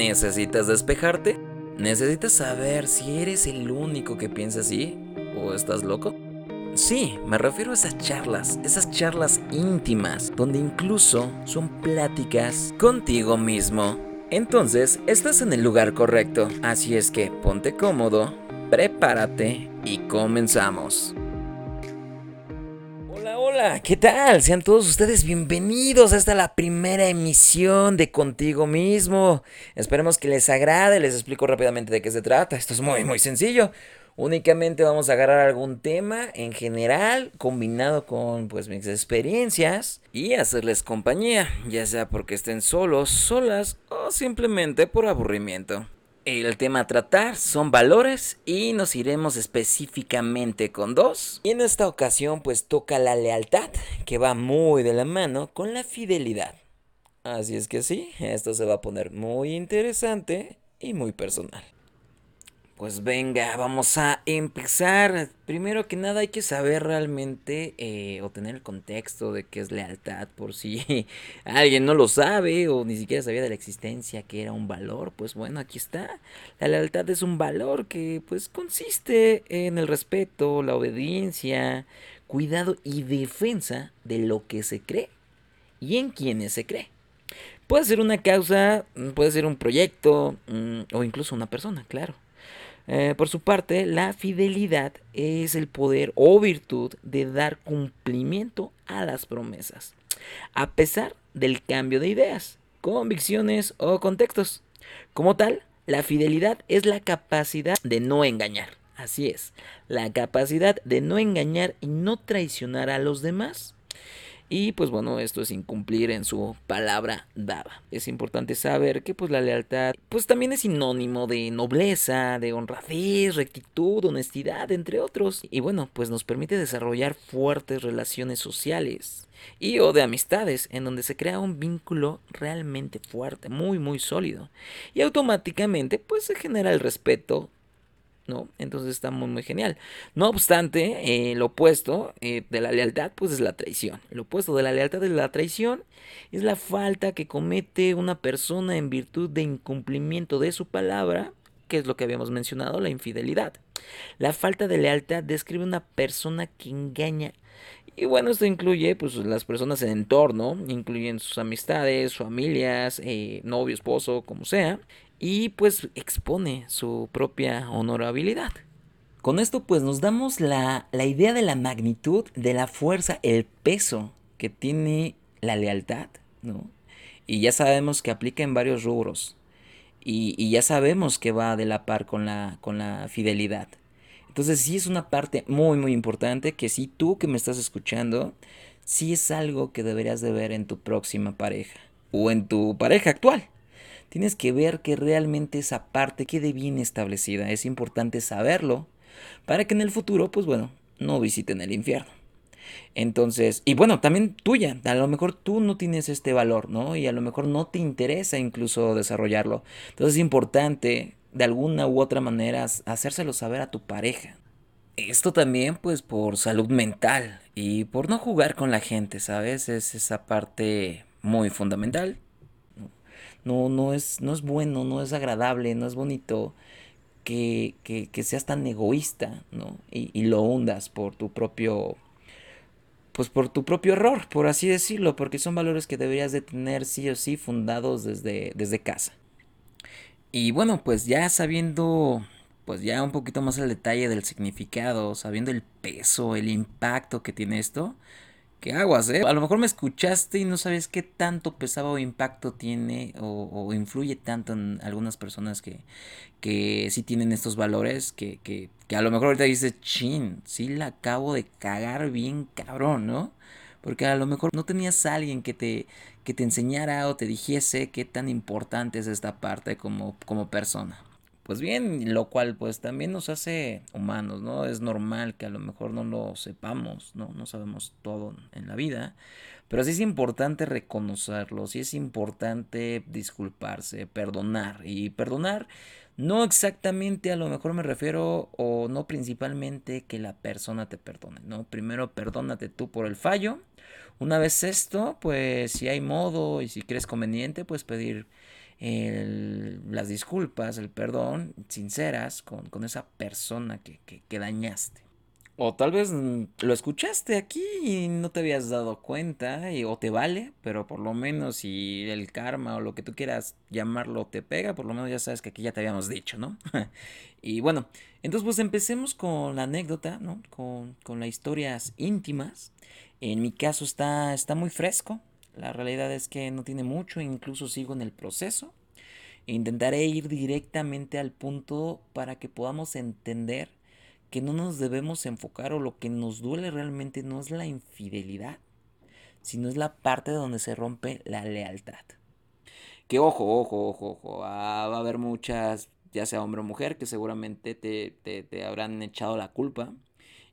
¿Necesitas despejarte? ¿Necesitas saber si eres el único que piensa así? ¿O estás loco? Sí, me refiero a esas charlas, esas charlas íntimas, donde incluso son pláticas contigo mismo. Entonces, estás en el lugar correcto, así es que ponte cómodo, prepárate y comenzamos. Hola, ¿qué tal? Sean todos ustedes bienvenidos a esta la primera emisión de Contigo mismo. Esperemos que les agrade, les explico rápidamente de qué se trata. Esto es muy, muy sencillo. Únicamente vamos a agarrar algún tema en general combinado con pues mis experiencias y hacerles compañía, ya sea porque estén solos, solas o simplemente por aburrimiento. El tema a tratar son valores y nos iremos específicamente con dos. Y en esta ocasión pues toca la lealtad, que va muy de la mano con la fidelidad. Así es que sí, esto se va a poner muy interesante y muy personal. Pues venga, vamos a empezar. Primero que nada hay que saber realmente eh, o tener el contexto de qué es lealtad por si alguien no lo sabe o ni siquiera sabía de la existencia que era un valor. Pues bueno, aquí está. La lealtad es un valor que pues consiste en el respeto, la obediencia, cuidado y defensa de lo que se cree y en quienes se cree. Puede ser una causa, puede ser un proyecto mm, o incluso una persona, claro. Eh, por su parte, la fidelidad es el poder o virtud de dar cumplimiento a las promesas, a pesar del cambio de ideas, convicciones o contextos. Como tal, la fidelidad es la capacidad de no engañar. Así es, la capacidad de no engañar y no traicionar a los demás y pues bueno, esto es incumplir en su palabra dada. Es importante saber que pues la lealtad pues también es sinónimo de nobleza, de honradez, rectitud, honestidad, entre otros. Y bueno, pues nos permite desarrollar fuertes relaciones sociales y o de amistades en donde se crea un vínculo realmente fuerte, muy muy sólido. Y automáticamente pues se genera el respeto ¿no? Entonces está muy, muy genial. No obstante, eh, lo opuesto eh, de la lealtad, pues es la traición. Lo opuesto de la lealtad es la traición, es la falta que comete una persona en virtud de incumplimiento de su palabra, que es lo que habíamos mencionado, la infidelidad. La falta de lealtad describe una persona que engaña y bueno, esto incluye pues las personas en entorno, incluyen sus amistades, familias, eh, novio, esposo, como sea, y pues expone su propia honorabilidad. Con esto pues nos damos la, idea de la magnitud, de la fuerza, el peso que tiene la lealtad, ¿no? Y ya sabemos que aplica en varios rubros. Y, ya sabemos que va de la par con la, con la fidelidad. Entonces sí es una parte muy muy importante que si tú que me estás escuchando, sí es algo que deberías de ver en tu próxima pareja o en tu pareja actual tienes que ver que realmente esa parte quede bien establecida. Es importante saberlo para que en el futuro, pues bueno, no visiten el infierno. Entonces, y bueno, también tuya, a lo mejor tú no tienes este valor, ¿no? Y a lo mejor no te interesa incluso desarrollarlo. Entonces es importante, de alguna u otra manera, hacérselo saber a tu pareja. Esto también, pues, por salud mental y por no jugar con la gente, ¿sabes? Es esa parte muy fundamental no, no, es, no es bueno, no es agradable, no es bonito que, que, seas tan egoísta, ¿no? Y, y, lo hundas por tu propio, pues por tu propio error, por así decirlo, porque son valores que deberías de tener sí o sí fundados desde, desde casa. Y bueno, pues ya sabiendo, pues ya un poquito más el detalle del significado, sabiendo el peso, el impacto que tiene esto, ¿Qué aguas, ¿eh? A lo mejor me escuchaste y no sabes qué tanto pesado impacto tiene o, influye tanto en algunas personas que, que sí tienen estos valores, que, que, que a lo mejor ahorita dices, chin, sí la acabo de cagar bien cabrón, ¿no? Porque a lo mejor no tenías a alguien que te, que te enseñara o te dijese qué tan importante es esta parte como, como persona pues bien, lo cual pues también nos hace humanos, ¿no? Es normal que a lo mejor no lo sepamos, ¿no? No sabemos todo en la vida, pero sí es importante reconocerlo, sí es importante disculparse, perdonar y perdonar no exactamente a lo mejor me refiero o no principalmente que la persona te perdone, ¿no? Primero perdónate tú por el fallo. Una vez esto, pues si hay modo y si crees conveniente, pues pedir las disculpas, el perdón, sinceras con, esa persona que, que dañaste. O tal vez mm, lo escuchaste aquí y no te habías dado cuenta, y, o te vale, pero por lo menos si el karma o lo que tú quieras llamarlo te pega, por lo menos ya sabes que aquí ya te habíamos dicho, ¿no? y bueno, entonces pues empecemos con la anécdota, ¿no? Con, con las historias íntimas. En mi caso está, está muy fresco, la realidad es que no tiene mucho, incluso sigo en el proceso. Intentaré ir directamente al punto para que podamos entender que no nos debemos enfocar o lo que nos duele realmente no es la infidelidad, sino es la parte donde se rompe la lealtad. Que ojo, ojo, ojo, ojo, ah, va a haber muchas, ya sea hombre o mujer, que seguramente te, te, habrán echado la culpa,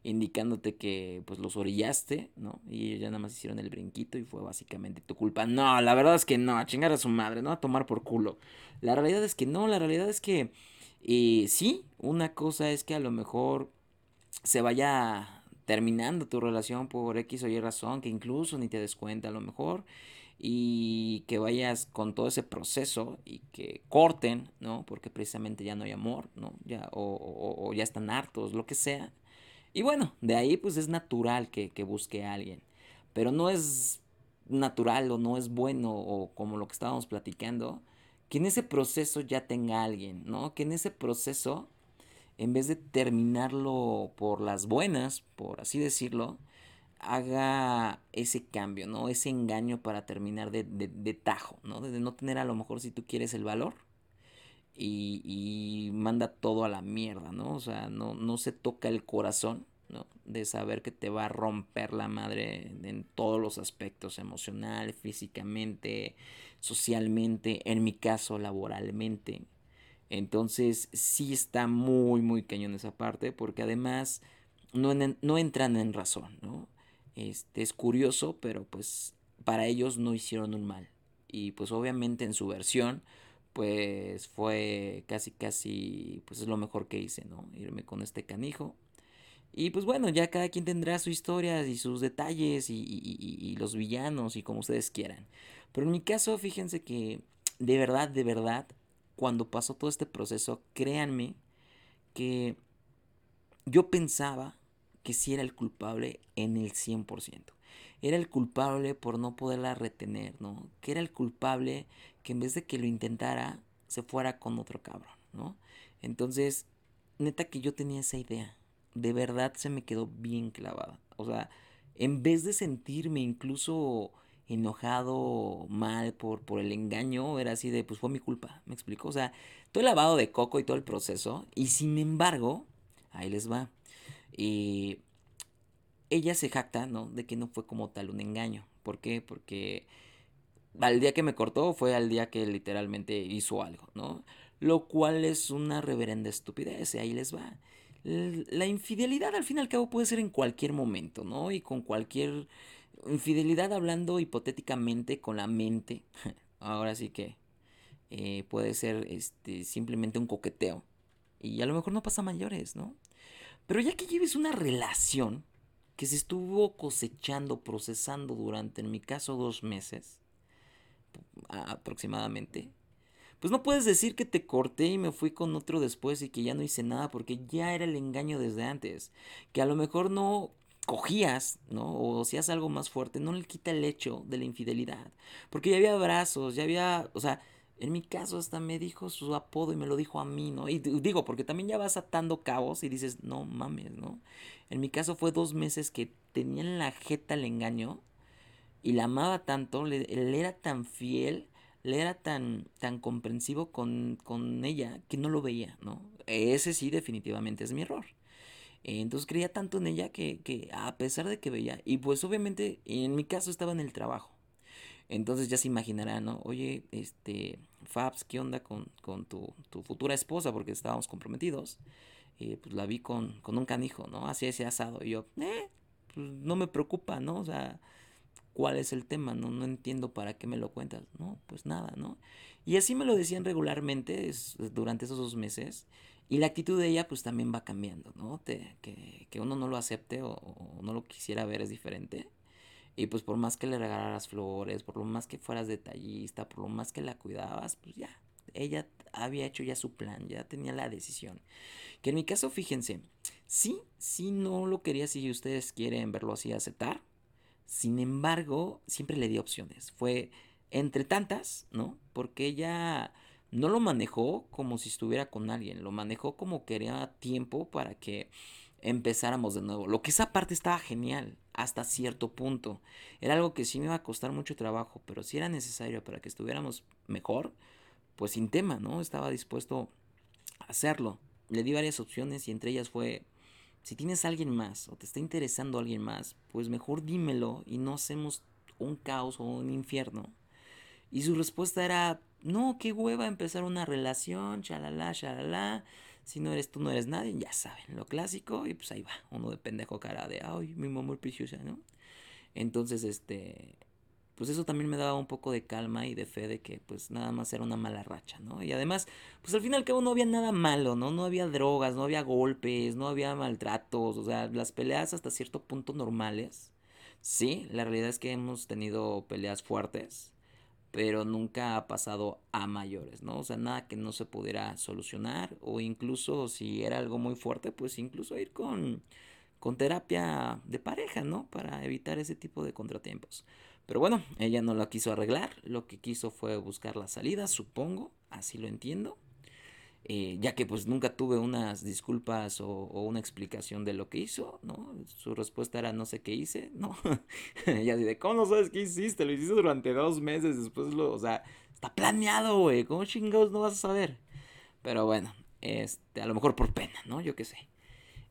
indicándote que pues los orillaste, ¿no? Y ellos ya nada más hicieron el brinquito y fue básicamente tu culpa. No, la verdad es que no, a chingar a su madre, ¿no? A tomar por culo. La realidad es que no, la realidad es que y sí, una cosa es que a lo mejor se vaya terminando tu relación por X o Y razón, que incluso ni te des cuenta a lo mejor, y que vayas con todo ese proceso y que corten, ¿no? Porque precisamente ya no hay amor, ¿no? Ya, o, ya están hartos, lo que sea. Y bueno, de ahí pues es natural que, que busque a alguien, pero no es natural o no es bueno o como lo que estábamos platicando, que en ese proceso ya tenga alguien, ¿no? Que en ese proceso, en vez de terminarlo por las buenas, por así decirlo, haga ese cambio, ¿no? Ese engaño para terminar de, de, tajo, ¿no? De no tener a lo mejor si tú quieres el valor y, y manda todo a la mierda, ¿no? O sea, no, no se toca el corazón ¿no? De saber que te va a romper la madre en todos los aspectos, emocional, físicamente, socialmente, en mi caso laboralmente. Entonces sí está muy, muy cañón esa parte, porque además no, no entran en razón, ¿no? Este, es curioso, pero pues para ellos no hicieron un mal. Y pues obviamente en su versión, pues fue casi, casi, pues es lo mejor que hice, ¿no? Irme con este canijo y pues bueno, ya cada quien tendrá su historia y sus detalles y, los villanos y como ustedes quieran. Pero en mi caso, fíjense que de verdad, de verdad, cuando pasó todo este proceso, créanme que yo pensaba que sí era el culpable en el 100%. Era el culpable por no poderla retener, ¿no? Que era el culpable que en vez de que lo intentara, se fuera con otro cabrón, ¿no? Entonces, neta que yo tenía esa idea de verdad se me quedó bien clavada. O sea, en vez de sentirme incluso enojado, mal por, por el engaño, era así de, pues fue mi culpa, me explico. O sea, todo el lavado de coco y todo el proceso, y sin embargo, ahí les va. Y ella se jacta, ¿no? De que no fue como tal un engaño. ¿Por qué? Porque al día que me cortó fue al día que literalmente hizo algo, ¿no? Lo cual es una reverenda estupidez, y ahí les va la infidelidad al fin y al cabo puede ser en cualquier momento, ¿no? Y con cualquier infidelidad hablando hipotéticamente con la mente. Ahora sí que eh, puede ser este, simplemente un coqueteo. Y a lo mejor no pasa mayores, ¿no? Pero ya que lleves una relación que se estuvo cosechando, procesando durante, en mi caso, dos meses aproximadamente, pues no puedes decir que te corté y me fui con otro después y que ya no hice nada porque ya era el engaño desde antes. Que a lo mejor no cogías, ¿no? O hacías algo más fuerte, no le quita el hecho de la infidelidad. Porque ya había abrazos, ya había, o sea, en mi caso hasta me dijo su apodo y me lo dijo a mí, ¿no? Y digo, porque también ya vas atando cabos y dices, no mames, ¿no? En mi caso fue dos meses que tenía en la jeta el engaño y la amaba tanto, le, él era tan fiel le era tan, tan comprensivo con, ella que no lo veía, ¿no? Ese sí definitivamente es mi error. Entonces creía tanto en ella que, a pesar de que veía, y pues obviamente en mi caso estaba en el trabajo. Entonces ya se imaginará, ¿no? Oye, este, Fabs, ¿qué onda con, tu, futura esposa? Porque estábamos comprometidos. Eh, pues la vi con, con un canijo, ¿no? Así ese asado. Y yo, eh, pues no me preocupa, ¿no? O sea, ¿Cuál es el tema? No, no entiendo para qué me lo cuentas. No, pues nada, ¿no? Y así me lo decían regularmente durante esos dos meses. Y la actitud de ella pues también va cambiando, ¿no? que, que, uno no lo acepte o, no lo quisiera ver es diferente. Y pues por más que le regalaras flores, por lo más que fueras detallista, por lo más que la cuidabas, pues ya, ella había hecho ya su plan, ya tenía la decisión. Que en mi caso, fíjense, sí, sí no lo quería si ustedes quieren verlo así, aceptar. Sin embargo, siempre le di opciones. Fue entre tantas, ¿no? Porque ella no lo manejó como si estuviera con alguien, lo manejó como quería tiempo para que empezáramos de nuevo. Lo que esa parte estaba genial hasta cierto punto. Era algo que sí me iba a costar mucho trabajo, pero si era necesario para que estuviéramos mejor, pues sin tema, ¿no? Estaba dispuesto a hacerlo. Le di varias opciones y entre ellas fue, si tienes alguien más o te está interesando alguien más, pues mejor dímelo y no hacemos un caos o un infierno. Y su respuesta era, no, qué hueva empezar una relación, chalala, chalala. Si no eres tú, no eres nadie, ya saben, lo clásico. Y pues ahí va, uno de pendejo cara de, ay, mi mamá preciosa, ¿no? Entonces, este, pues eso también me daba un poco de calma y de fe de que pues nada más era una mala racha, ¿no? Y además, pues al fin y al cabo no había nada malo, ¿no? No había drogas, no había golpes, no había maltratos, o sea, las peleas hasta cierto punto normales. Sí, la realidad es que hemos tenido peleas fuertes pero nunca ha pasado a mayores, ¿no? O sea, nada que no se pudiera solucionar o incluso si era algo muy fuerte, pues incluso ir con, con terapia de pareja, ¿no? Para evitar ese tipo de contratiempos. Pero bueno, ella no lo quiso arreglar, lo que quiso fue buscar la salida, supongo, así lo entiendo. Eh, ya que pues nunca tuve unas disculpas o, una explicación de lo que hizo, ¿no? Su respuesta era no sé qué hice, ¿no? Ella dice, ¿cómo no sabes qué hiciste? Lo hiciste durante dos meses, después lo, o sea, está planeado, güey, ¿cómo chingados no vas a saber? Pero bueno, este, a lo mejor por pena, ¿no? Yo qué sé.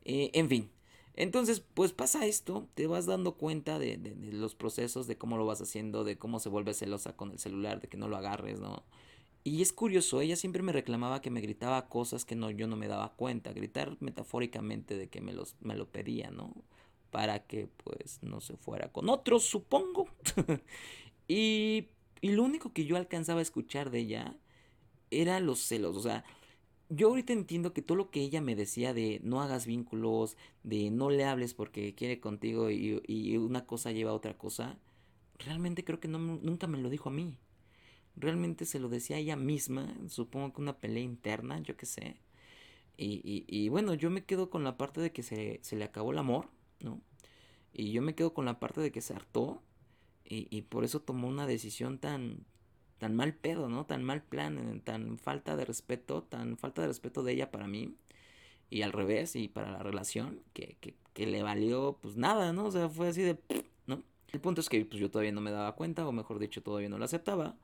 Eh, en fin, entonces, pues pasa esto, te vas dando cuenta de, de, de, los procesos, de cómo lo vas haciendo, de cómo se vuelve celosa con el celular, de que no lo agarres, ¿no? Y es curioso, ella siempre me reclamaba que me gritaba cosas que no, yo no me daba cuenta. Gritar metafóricamente de que me, los, me lo pedía, ¿no? Para que pues no se fuera con otros, supongo. y, y lo único que yo alcanzaba a escuchar de ella era los celos. O sea, yo ahorita entiendo que todo lo que ella me decía de no hagas vínculos, de no le hables porque quiere contigo y, y una cosa lleva a otra cosa, realmente creo que no, nunca me lo dijo a mí realmente se lo decía ella misma, supongo que una pelea interna, yo qué sé. Y, y, y, bueno, yo me quedo con la parte de que se, se, le acabó el amor, ¿no? Y yo me quedo con la parte de que se hartó y, y, por eso tomó una decisión tan, tan mal pedo, ¿no? Tan mal plan, tan falta de respeto, tan falta de respeto de ella para mí y al revés y para la relación que, que, que le valió pues nada, ¿no? O sea, fue así de, ¿no? El punto es que pues yo todavía no me daba cuenta o mejor dicho todavía no lo aceptaba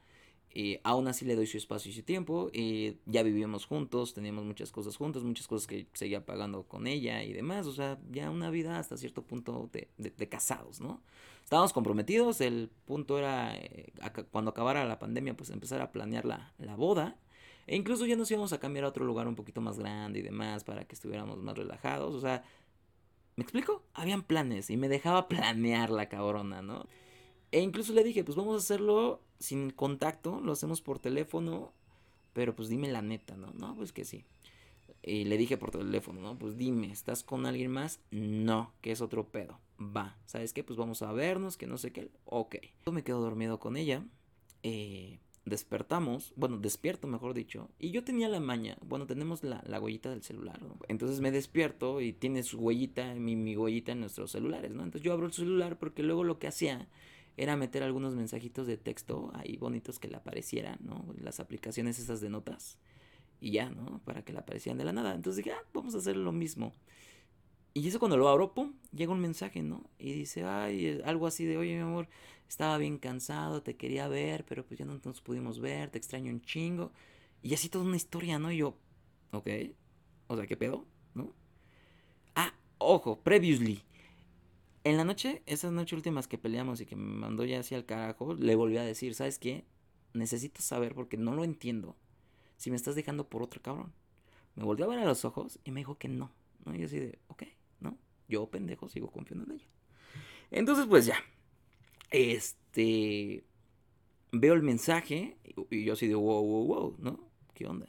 y aún así le doy su espacio y su tiempo. Y ya vivíamos juntos, teníamos muchas cosas juntos, muchas cosas que seguía pagando con ella y demás. O sea, ya una vida hasta cierto punto de, de, casados, ¿no? Estábamos comprometidos, el punto era eh, cuando acabara la pandemia, pues empezar a planear la, la boda. E incluso ya nos íbamos a cambiar a otro lugar un poquito más grande y demás para que estuviéramos más relajados. O sea, ¿me explico? Habían planes y me dejaba planear la cabrona, ¿no? E incluso le dije, pues vamos a hacerlo sin contacto, lo hacemos por teléfono, pero pues dime la neta, ¿no? No, pues que sí. Y le dije por teléfono, ¿no? Pues dime, ¿estás con alguien más? No, que es otro pedo. Va, ¿sabes qué? Pues vamos a vernos, que no sé qué. Ok. Yo me quedo dormido con ella. Eh, despertamos, bueno, despierto mejor dicho, y yo tenía la maña, bueno, tenemos la, la huellita del celular, ¿no? Entonces me despierto y tiene su huellita, mi, mi huellita en nuestros celulares, ¿no? Entonces yo abro el celular porque luego lo que hacía era meter algunos mensajitos de texto ahí bonitos que le aparecieran, ¿no? Las aplicaciones esas de notas. Y ya, ¿no? Para que le aparecieran de la nada. Entonces dije, ah, vamos a hacer lo mismo. Y eso cuando lo abro, pum, llega un mensaje, ¿no? Y dice, ay, algo así de, oye, mi amor, estaba bien cansado, te quería ver, pero pues ya no nos pudimos ver, te extraño un chingo. Y así toda una historia, ¿no? Y yo, ok, o sea, ¿qué pedo? ¿No? Ah, ojo, previously. En la noche, esas noches últimas que peleamos y que me mandó ya hacia el carajo, le volví a decir, ¿sabes qué? Necesito saber porque no lo entiendo. Si me estás dejando por otro cabrón. Me volvió a ver a los ojos y me dijo que no. ¿no? Y así de, ok, ¿no? Yo pendejo sigo confiando en ella. Entonces, pues ya. Este. Veo el mensaje y yo así de, wow, wow, wow, ¿no? ¿Qué onda?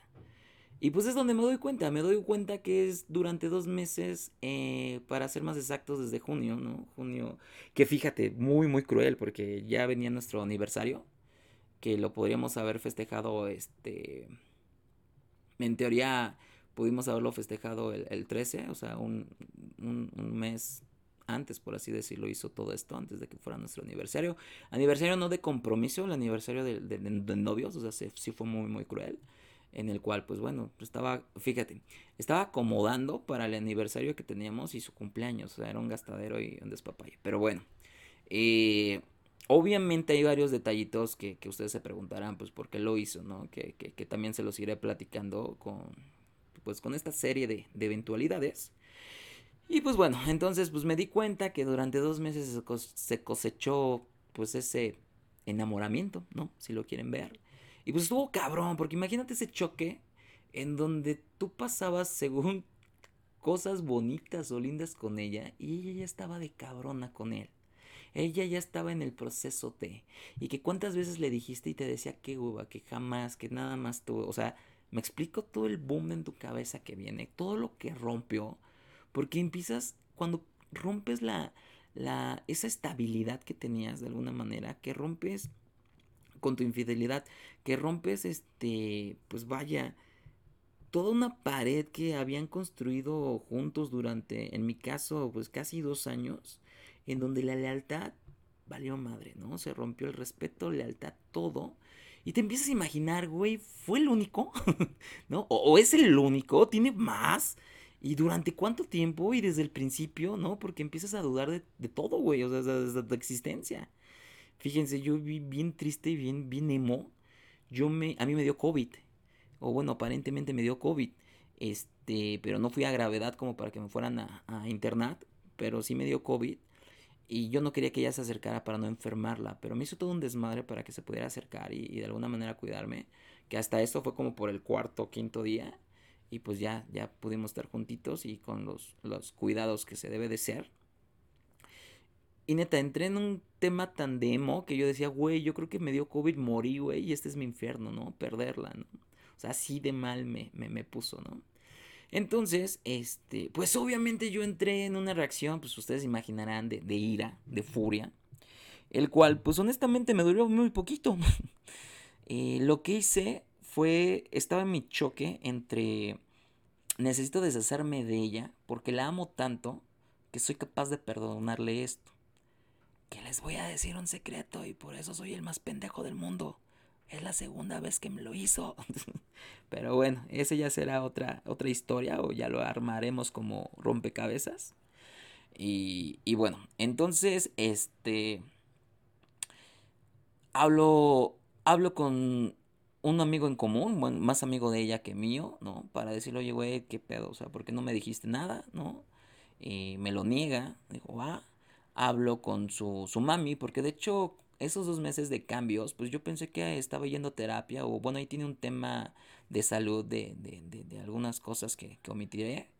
Y pues es donde me doy cuenta, me doy cuenta que es durante dos meses, eh, para ser más exactos, desde junio, ¿no? Junio, que fíjate, muy, muy cruel, porque ya venía nuestro aniversario, que lo podríamos haber festejado, este, en teoría pudimos haberlo festejado el, 13, o sea, un, un, mes antes, por así decirlo, hizo todo esto antes de que fuera nuestro aniversario. Aniversario no de compromiso, el aniversario de, de, novios, o sea, sí, fue muy, muy cruel. En el cual, pues bueno, estaba, fíjate, estaba acomodando para el aniversario que teníamos y su cumpleaños. O sea, era un gastadero y un despapalle. Pero bueno, eh, obviamente hay varios detallitos que, ustedes se preguntarán, pues, por qué lo hizo, ¿no? Que, que, también se los iré platicando con, pues, con esta serie de, de eventualidades. Y pues bueno, entonces pues me di cuenta que durante dos meses se cosechó pues ese enamoramiento, ¿no? Si lo quieren ver. Y pues estuvo cabrón, porque imagínate ese choque en donde tú pasabas según cosas bonitas o lindas con ella y ella ya estaba de cabrona con él. Ella ya estaba en el proceso de. Y que cuántas veces le dijiste y te decía que hueva, que jamás, que nada más tú. O sea, me explico todo el boom en tu cabeza que viene, todo lo que rompió porque empiezas, cuando rompes la, la, esa estabilidad que tenías de alguna manera, que rompes con tu infidelidad, que rompes, este, pues vaya, toda una pared que habían construido juntos durante, en mi caso, pues casi dos años, en donde la lealtad valió madre, ¿no? Se rompió el respeto, lealtad, todo. Y te empiezas a imaginar, güey, ¿fue el único? ¿No? O, o, es el único? ¿Tiene más? ¿Y durante cuánto tiempo? Y desde el principio, ¿no? Porque empiezas a dudar de, todo, güey, o sea, desde tu existencia. Fíjense, yo vi bien triste y bien, bien emo. Yo me, a mí me dio COVID. O bueno, aparentemente me dio COVID. Este, pero no fui a gravedad como para que me fueran a, a internar. Pero sí me dio COVID. Y yo no quería que ella se acercara para no enfermarla. Pero me hizo todo un desmadre para que se pudiera acercar y, y de alguna manera cuidarme. Que hasta esto fue como por el cuarto o quinto día y pues ya, ya pudimos estar juntitos y con los, los cuidados que se debe de ser. Y neta, entré en un tema tan demo que yo decía, güey, yo creo que me dio COVID, morí, güey, y este es mi infierno, ¿no? Perderla, ¿no? O sea, así de mal me, me, me puso, ¿no? Entonces, este, pues obviamente yo entré en una reacción, pues ustedes imaginarán, de, de ira, de furia, el cual, pues honestamente me duró muy poquito. eh, lo que hice fue, estaba en mi choque entre necesito deshacerme de ella porque la amo tanto que soy capaz de perdonarle esto. Que les voy a decir un secreto y por eso soy el más pendejo del mundo. Es la segunda vez que me lo hizo. Pero bueno, esa ya será otra, otra historia o ya lo armaremos como rompecabezas. Y, bueno, entonces, este... Hablo, hablo con un amigo en común, más amigo de ella que mío, ¿no? Para decirle, oye, güey, ¿qué pedo? O sea, ¿por qué no me dijiste nada, no? Y me lo niega, dijo, va. Hablo con su, su mami, porque de hecho, esos dos meses de cambios, pues yo pensé que estaba yendo a terapia, o bueno, ahí tiene un tema de salud, de, de, de, de algunas cosas que, que omitiré,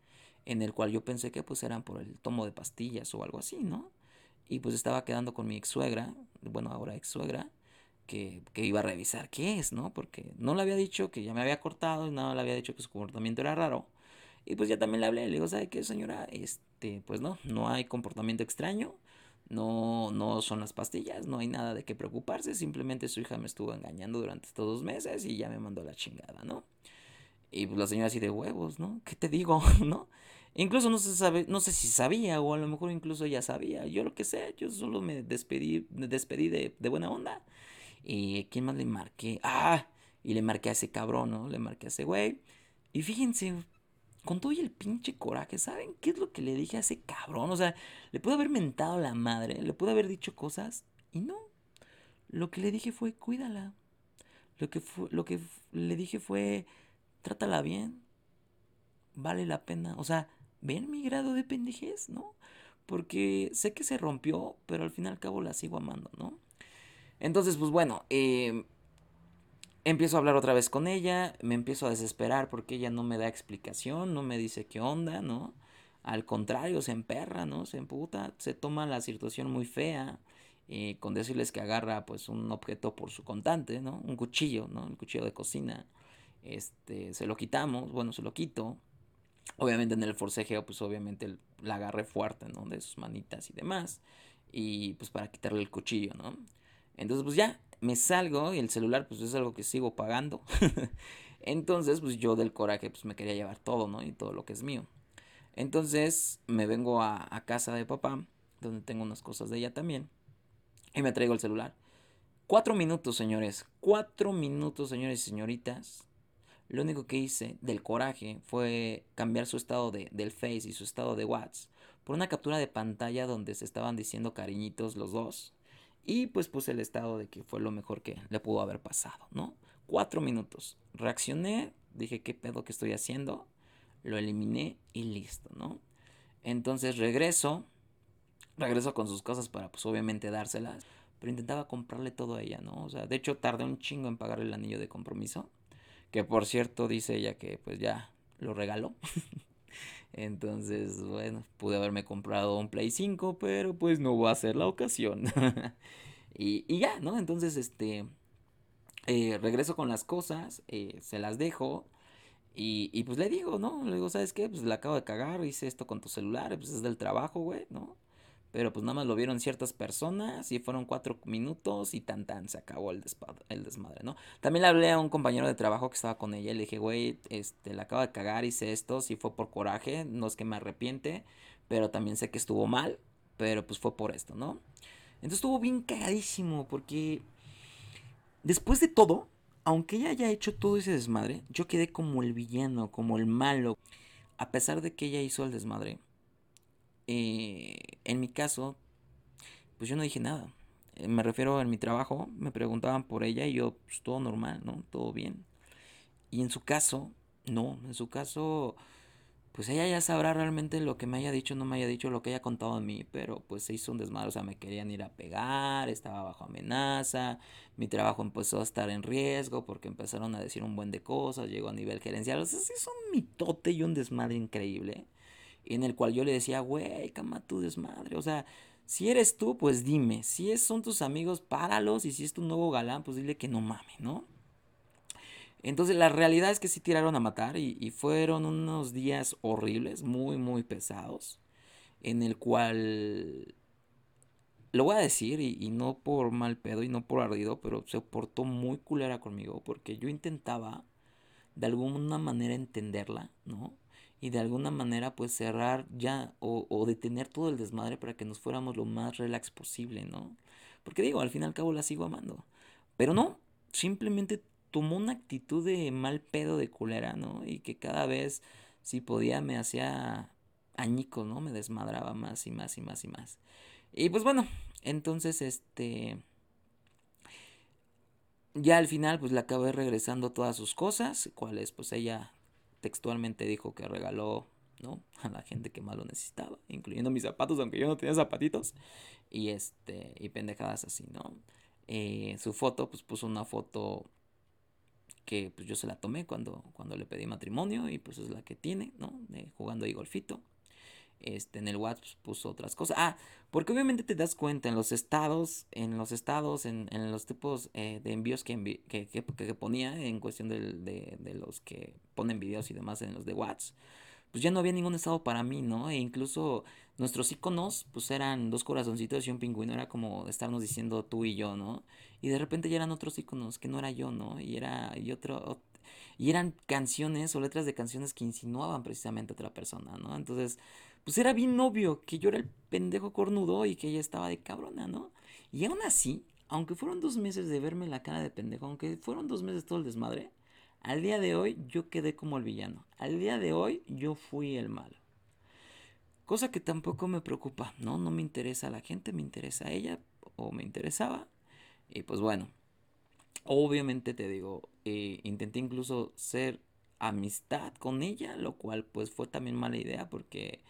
en el cual yo pensé que pues eran por el tomo de pastillas o algo así, ¿no? Y pues estaba quedando con mi ex suegra, bueno, ahora ex suegra, que, iba a revisar qué es, ¿no? Porque no le había dicho que ya me había cortado, no le había dicho que su comportamiento era raro. Y pues ya también le hablé, le digo, ¿sabe qué, señora? Este, pues no, no hay comportamiento extraño, no, no son las pastillas, no hay nada de qué preocuparse, simplemente su hija me estuvo engañando durante estos dos meses y ya me mandó la chingada, ¿no? Y pues la señora así de huevos, ¿no? ¿Qué te digo? ¿No? Incluso no se sabe, no sé si sabía o a lo mejor incluso ya sabía. Yo lo que sé, yo solo me despedí, me despedí de, de buena onda. Y ¿quién más le marqué? Ah, y le marqué a ese cabrón, ¿no? Le marqué a ese güey. Y fíjense, con todo y el pinche coraje, ¿saben qué es lo que le dije a ese cabrón? O sea, le pude haber mentado la madre, le pude haber dicho cosas y no. Lo que le dije fue, cuídala. Lo que, lo que le dije fue, trátala bien. Vale la pena. O sea, ven mi grado de pendejez, ¿no? Porque sé que se rompió, pero al fin y al cabo la sigo amando, ¿no? Entonces, pues bueno, eh, empiezo a hablar otra vez con ella, me empiezo a desesperar porque ella no me da explicación, no me dice qué onda, ¿no? Al contrario, se emperra, ¿no? Se emputa, se toma la situación muy fea, eh, con decirles que agarra pues un objeto por su contante, ¿no? Un cuchillo, ¿no? Un cuchillo de cocina. Este, se lo quitamos, bueno, se lo quito. Obviamente en el forcejeo, pues obviamente la agarré fuerte, ¿no? De sus manitas y demás. Y pues para quitarle el cuchillo, ¿no? Entonces, pues ya, me salgo y el celular, pues es algo que sigo pagando. Entonces, pues yo del coraje, pues me quería llevar todo, ¿no? Y todo lo que es mío. Entonces, me vengo a, casa de papá, donde tengo unas cosas de ella también. Y me traigo el celular. Cuatro minutos, señores. Cuatro minutos, señores y señoritas. Lo único que hice del coraje fue cambiar su estado de, del Face y su estado de WhatsApp por una captura de pantalla donde se estaban diciendo cariñitos los dos. Y pues puse el estado de que fue lo mejor que le pudo haber pasado, ¿no? Cuatro minutos. Reaccioné, dije qué pedo que estoy haciendo. Lo eliminé y listo, ¿no? Entonces regreso. Regreso con sus cosas para pues obviamente dárselas. Pero intentaba comprarle todo a ella, ¿no? O sea, de hecho tardé un chingo en pagarle el anillo de compromiso. Que por cierto dice ella que pues ya lo regaló. Entonces, bueno, pude haberme comprado un Play 5, pero pues no va a ser la ocasión. y, y, ya, ¿no? Entonces, este, eh, regreso con las cosas, eh, se las dejo. Y, y, pues le digo, ¿no? Le digo, ¿sabes qué? Pues le acabo de cagar, hice esto con tu celular, pues es del trabajo, güey, ¿no? Pero pues nada más lo vieron ciertas personas y fueron cuatro minutos y tan tan se acabó el, el desmadre, ¿no? También le hablé a un compañero de trabajo que estaba con ella y le dije, güey, este, le acabo de cagar, hice esto, si fue por coraje, no es que me arrepiente, pero también sé que estuvo mal, pero pues fue por esto, ¿no? Entonces estuvo bien cagadísimo porque después de todo, aunque ella haya hecho todo ese desmadre, yo quedé como el villano, como el malo. A pesar de que ella hizo el desmadre, eh, en mi caso, pues yo no dije nada. Eh, me refiero a mi trabajo, me preguntaban por ella y yo, pues todo normal, ¿no? Todo bien. Y en su caso, no, en su caso, pues ella ya sabrá realmente lo que me haya dicho, no me haya dicho, lo que haya contado a mí, pero pues se hizo un desmadre, o sea, me querían ir a pegar, estaba bajo amenaza, mi trabajo empezó a estar en riesgo porque empezaron a decir un buen de cosas, llegó a nivel gerencial, o sea, es un mitote y un desmadre increíble en el cual yo le decía, güey, cama tu desmadre. O sea, si eres tú, pues dime. Si son tus amigos, páralos. Y si es tu nuevo galán, pues dile que no mame, ¿no? Entonces la realidad es que sí tiraron a matar y, fueron unos días horribles, muy, muy pesados, en el cual, lo voy a decir y, y, no por mal pedo y no por ardido, pero se portó muy culera conmigo porque yo intentaba de alguna manera entenderla, ¿no? Y de alguna manera pues cerrar ya o, detener todo el desmadre para que nos fuéramos lo más relax posible, ¿no? Porque digo, al fin y al cabo la sigo amando. Pero no, simplemente tomó una actitud de mal pedo de culera, ¿no? Y que cada vez, si podía, me hacía añicos, ¿no? Me desmadraba más y más y más y más. Y pues bueno, entonces este... Ya al final pues le acabé regresando todas sus cosas, cuales pues ella textualmente dijo que regaló ¿no? a la gente que más lo necesitaba, incluyendo mis zapatos, aunque yo no tenía zapatitos, y este, y pendejadas así, ¿no? Eh, su foto, pues puso una foto que pues yo se la tomé cuando, cuando le pedí matrimonio, y pues es la que tiene, ¿no? De, jugando ahí golfito. Este, en el WhatsApp puso otras cosas. Ah, porque obviamente te das cuenta en los estados, en los estados, en, en los tipos eh, de envíos que, que, que, ponía en cuestión de, de, de, los que ponen videos y demás en los de WhatsApp. Pues ya no había ningún estado para mí, ¿no? E incluso nuestros iconos, pues eran dos corazoncitos y un pingüino, era como estarnos diciendo tú y yo, ¿no? Y de repente ya eran otros iconos que no era yo, ¿no? Y era, y otro, y eran canciones o letras de canciones que insinuaban precisamente a otra persona, ¿no? Entonces, pues era bien obvio que yo era el pendejo cornudo y que ella estaba de cabrona, ¿no? Y aún así, aunque fueron dos meses de verme la cara de pendejo, aunque fueron dos meses todo el desmadre, al día de hoy yo quedé como el villano. Al día de hoy yo fui el malo. Cosa que tampoco me preocupa, ¿no? No me interesa a la gente, me interesa a ella o me interesaba. Y pues bueno, Obviamente te digo, eh, intenté incluso ser amistad con ella, lo cual pues fue también mala idea porque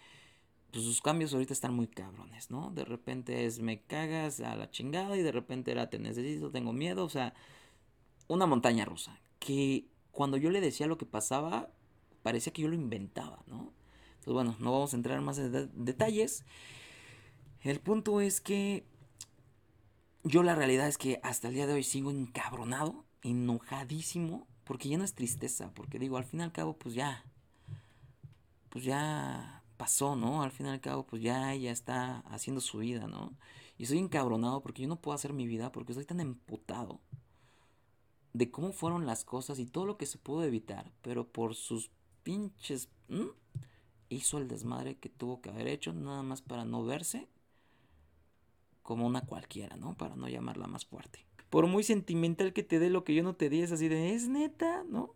pues, sus cambios ahorita están muy cabrones, ¿no? De repente es me cagas a la chingada y de repente era te necesito, tengo miedo, o sea, una montaña rusa. Que cuando yo le decía lo que pasaba, parecía que yo lo inventaba, ¿no? Entonces bueno, no vamos a entrar más en detalles. El punto es que yo la realidad es que hasta el día de hoy sigo encabronado, enojadísimo, porque ya no es tristeza, porque digo, al fin y al cabo, pues ya, pues ya pasó, ¿no? Al fin y al cabo, pues ya ella está haciendo su vida, ¿no? Y estoy encabronado porque yo no puedo hacer mi vida porque estoy tan emputado de cómo fueron las cosas y todo lo que se pudo evitar, pero por sus pinches... hizo el desmadre que tuvo que haber hecho, nada más para no verse como una cualquiera, ¿no? Para no llamarla más fuerte. Por muy sentimental que te dé lo que yo no te di, es así de, es neta, ¿no?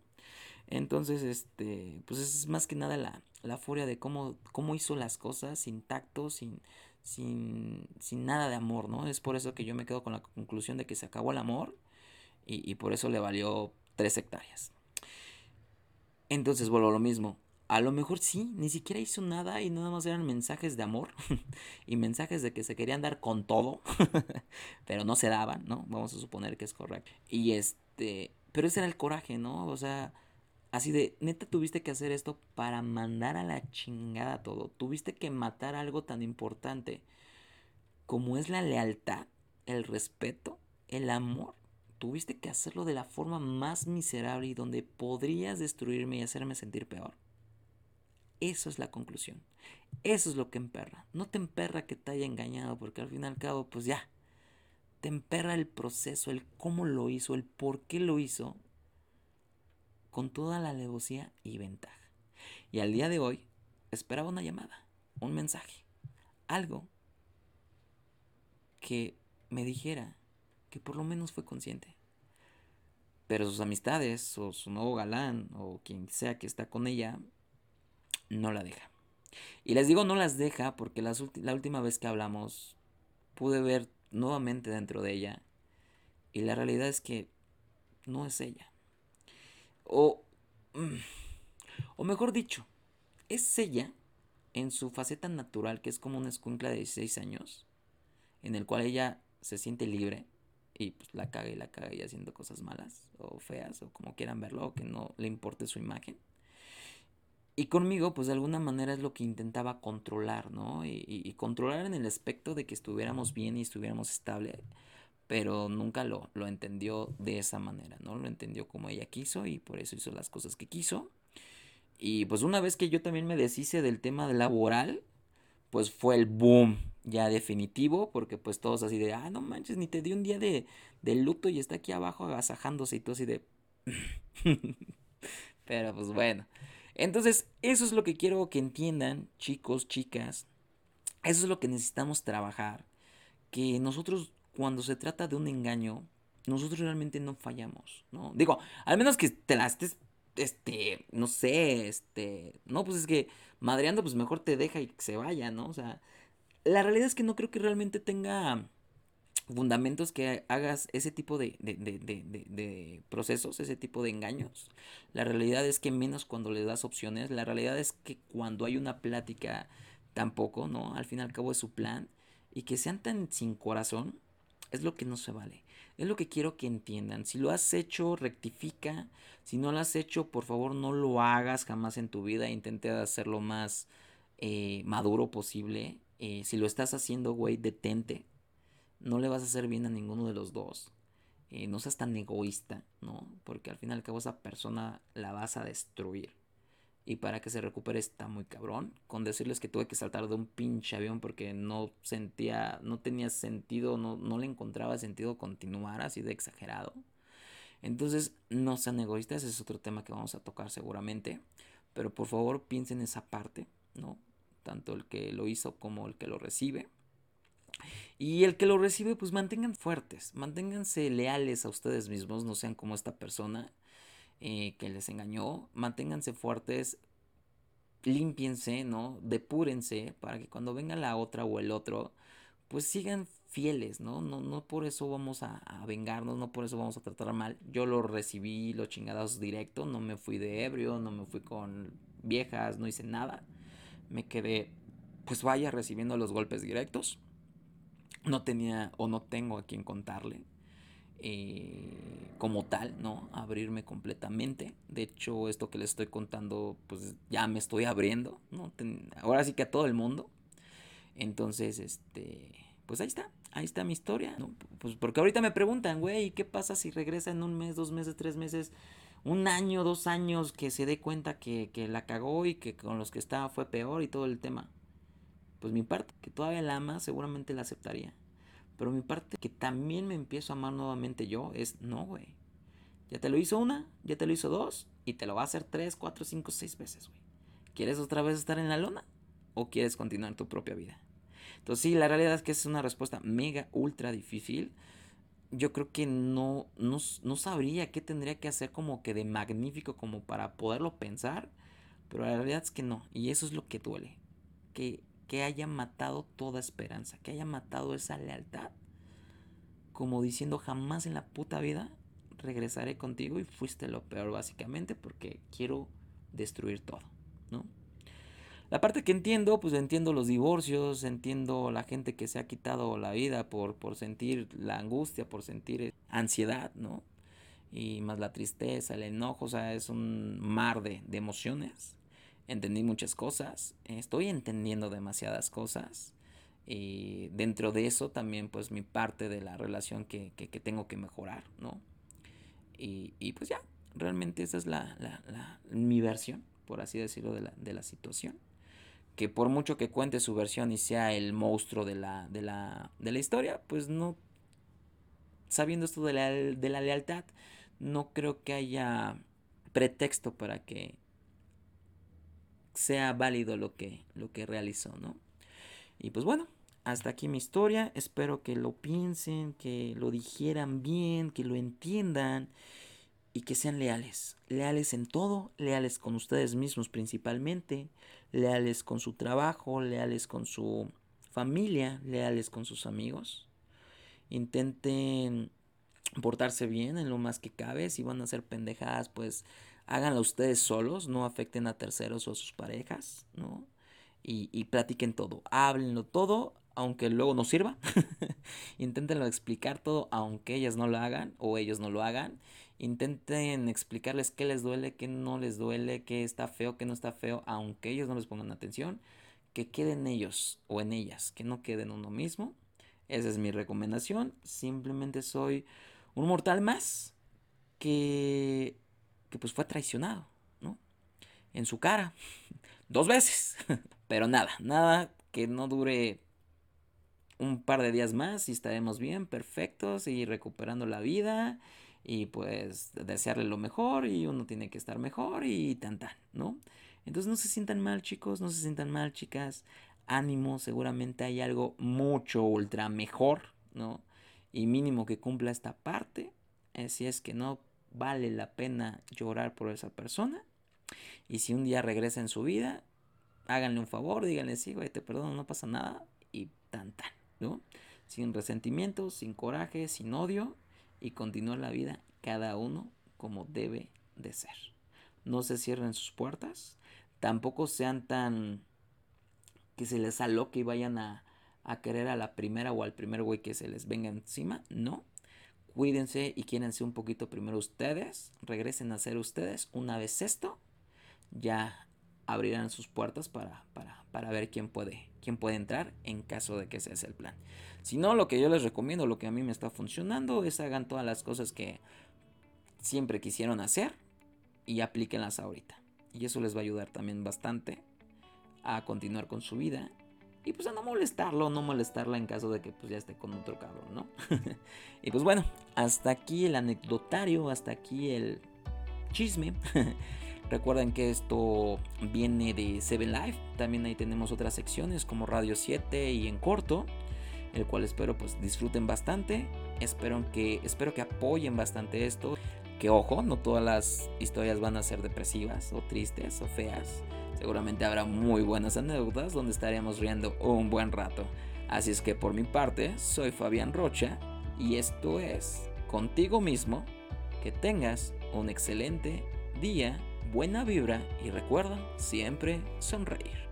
Entonces, este, pues es más que nada la, la furia de cómo, cómo hizo las cosas sin tacto, sin, sin, sin nada de amor, ¿no? Es por eso que yo me quedo con la conclusión de que se acabó el amor y, por eso le valió tres hectáreas. Entonces vuelvo a lo mismo. A lo mejor sí, ni siquiera hizo nada y nada más eran mensajes de amor y mensajes de que se querían dar con todo, pero no se daban, ¿no? Vamos a suponer que es correcto. Y este, pero ese era el coraje, ¿no? O sea, así de, neta tuviste que hacer esto para mandar a la chingada todo. Tuviste que matar algo tan importante como es la lealtad, el respeto, el amor tuviste que hacerlo de la forma más miserable y donde podrías destruirme y hacerme sentir peor. Eso es la conclusión. Eso es lo que emperra. No te emperra que te haya engañado, porque al fin y al cabo, pues ya. Te emperra el proceso, el cómo lo hizo, el por qué lo hizo, con toda la alevosía y ventaja. Y al día de hoy, esperaba una llamada, un mensaje, algo que me dijera que por lo menos fue consciente. Pero sus amistades o su nuevo galán o quien sea que está con ella no la deja. Y les digo no las deja porque la última vez que hablamos pude ver nuevamente dentro de ella y la realidad es que no es ella. O, mm, o mejor dicho, es ella en su faceta natural que es como una escuincla de 16 años en el cual ella se siente libre y pues la caga y la caga y haciendo cosas malas o feas o como quieran verlo o que no le importe su imagen. Y conmigo, pues de alguna manera es lo que intentaba controlar, ¿no? Y, controlar en el aspecto de que estuviéramos bien y estuviéramos estable, pero nunca lo, lo entendió de esa manera, ¿no? Lo entendió como ella quiso y por eso hizo las cosas que quiso. Y pues una vez que yo también me deshice del tema laboral, pues fue el boom ya definitivo, porque pues todos así de, ah, no manches, ni te di un día de, de luto y está aquí abajo agasajándose y todo así de... Pero pues bueno. Entonces, eso es lo que quiero que entiendan, chicos, chicas. Eso es lo que necesitamos trabajar. Que nosotros, cuando se trata de un engaño, nosotros realmente no fallamos, ¿no? Digo, al menos que te la estés este, no sé, este, no, pues es que madreando, pues mejor te deja y se vaya, ¿no? O sea, la realidad es que no creo que realmente tenga fundamentos que hagas ese tipo de, de, de, de, procesos, ese tipo de engaños. La realidad es que menos cuando le das opciones, la realidad es que cuando hay una plática tampoco, ¿no? Al fin y al cabo es su plan y que sean tan sin corazón, es lo que no se vale. Es lo que quiero que entiendan. Si lo has hecho, rectifica. Si no lo has hecho, por favor no lo hagas jamás en tu vida. Intente hacerlo más eh, maduro posible. Eh, si lo estás haciendo, güey, detente. No le vas a hacer bien a ninguno de los dos. Eh, no seas tan egoísta, ¿no? Porque al fin y al cabo esa persona la vas a destruir. Y para que se recupere está muy cabrón. Con decirles que tuve que saltar de un pinche avión porque no sentía, no tenía sentido, no, no le encontraba sentido continuar así de exagerado. Entonces, no sean egoístas, es otro tema que vamos a tocar seguramente. Pero por favor piensen esa parte, ¿no? Tanto el que lo hizo como el que lo recibe. Y el que lo recibe, pues mantengan fuertes, manténganse leales a ustedes mismos, no sean como esta persona eh, que les engañó, manténganse fuertes, limpiense, ¿no? Depúrense para que cuando venga la otra o el otro, pues sigan fieles, ¿no? No, no por eso vamos a, vengarnos, no por eso vamos a tratar mal. Yo lo recibí los chingados directo, no me fui de ebrio, no me fui con viejas, no hice nada. Me quedé, pues vaya, recibiendo los golpes directos. No tenía o no tengo a quien contarle. Eh, como tal, ¿no? Abrirme completamente. De hecho, esto que les estoy contando, pues ya me estoy abriendo, ¿no? ahora sí que a todo el mundo. Entonces, este, pues ahí está, ahí está mi historia, ¿no? Pues porque ahorita me preguntan, güey, ¿qué pasa si regresa en un mes, dos meses, tres meses? un año, dos años que se dé cuenta que, que la cagó y que con los que estaba fue peor y todo el tema. Pues mi parte, que todavía la ama, seguramente la aceptaría. Pero mi parte, que también me empiezo a amar nuevamente yo, es no, güey. Ya te lo hizo una, ya te lo hizo dos, y te lo va a hacer tres, cuatro, cinco, seis veces, güey. ¿Quieres otra vez estar en la lona? ¿O quieres continuar tu propia vida? Entonces sí, la realidad es que es una respuesta mega, ultra difícil. Yo creo que no, no, no sabría qué tendría que hacer como que de magnífico como para poderlo pensar. Pero la realidad es que no. Y eso es lo que duele. Que, que haya matado toda esperanza. Que haya matado esa lealtad. Como diciendo jamás en la puta vida regresaré contigo y fuiste lo peor básicamente porque quiero destruir todo, ¿no? La parte que entiendo, pues entiendo los divorcios, entiendo la gente que se ha quitado la vida por, por sentir la angustia, por sentir ansiedad, ¿no? Y más la tristeza, el enojo, o sea, es un mar de, de emociones. Entendí muchas cosas, estoy entendiendo demasiadas cosas. Y dentro de eso también pues mi parte de la relación que, que, que tengo que mejorar, ¿no? Y, y, pues ya, realmente esa es la, la, la, mi versión, por así decirlo, de la, de la situación que por mucho que cuente su versión y sea el monstruo de la, de la, de la historia, pues no, sabiendo esto de la, de la lealtad, no creo que haya pretexto para que sea válido lo que, lo que realizó, ¿no? Y pues bueno, hasta aquí mi historia, espero que lo piensen, que lo dijeran bien, que lo entiendan y que sean leales. Leales en todo, leales con ustedes mismos principalmente, leales con su trabajo, leales con su familia, leales con sus amigos. Intenten portarse bien en lo más que cabe. Si van a hacer pendejadas, pues háganlo ustedes solos, no afecten a terceros o a sus parejas, ¿no? Y, y platiquen todo, háblenlo todo, aunque luego no sirva. Inténtenlo explicar todo, aunque ellas no lo hagan o ellos no lo hagan. Intenten explicarles qué les duele, qué no les duele, qué está feo, qué no está feo, aunque ellos no les pongan atención. Que queden ellos o en ellas, que no queden uno mismo. Esa es mi recomendación. Simplemente soy un mortal más que, que pues fue traicionado, ¿no? En su cara. Dos veces. Pero nada, nada que no dure un par de días más y estaremos bien, perfectos y recuperando la vida y pues desearle lo mejor y uno tiene que estar mejor y tan tan, ¿no? Entonces no se sientan mal chicos, no se sientan mal chicas, ánimo, seguramente hay algo mucho ultra mejor, ¿no? Y mínimo que cumpla esta parte, eh, si es que no vale la pena llorar por esa persona y si un día regresa en su vida, háganle un favor, díganle sí, güey, te perdono, no pasa nada y tan tan. ¿no? Sin resentimiento, sin coraje, sin odio y continuar la vida cada uno como debe de ser. No se cierren sus puertas, tampoco sean tan que se les aloque y vayan a, a querer a la primera o al primer güey que se les venga encima, no. Cuídense y quiérense un poquito primero ustedes, regresen a ser ustedes. Una vez esto, ya abrirán sus puertas para, para, para, ver quién puede, quién puede entrar en caso de que ese es el plan. Si no, lo que yo les recomiendo, lo que a mí me está funcionando, es hagan todas las cosas que siempre quisieron hacer y aplíquenlas ahorita. Y eso les va a ayudar también bastante a continuar con su vida. Y pues a no molestarlo, no molestarla en caso de que pues ya esté con otro cabrón, ¿no? y pues bueno, hasta aquí el anecdotario, hasta aquí el chisme. Recuerden que esto viene de Seven Life. También ahí tenemos otras secciones como Radio 7 y en corto. El cual espero pues disfruten bastante. Espero que, espero que apoyen bastante esto. Que ojo, no todas las historias van a ser depresivas o tristes o feas. Seguramente habrá muy buenas anécdotas donde estaremos riendo un buen rato. Así es que por mi parte, soy Fabián Rocha y esto es Contigo mismo. Que tengas un excelente día buena vibra y recuerda siempre sonreír.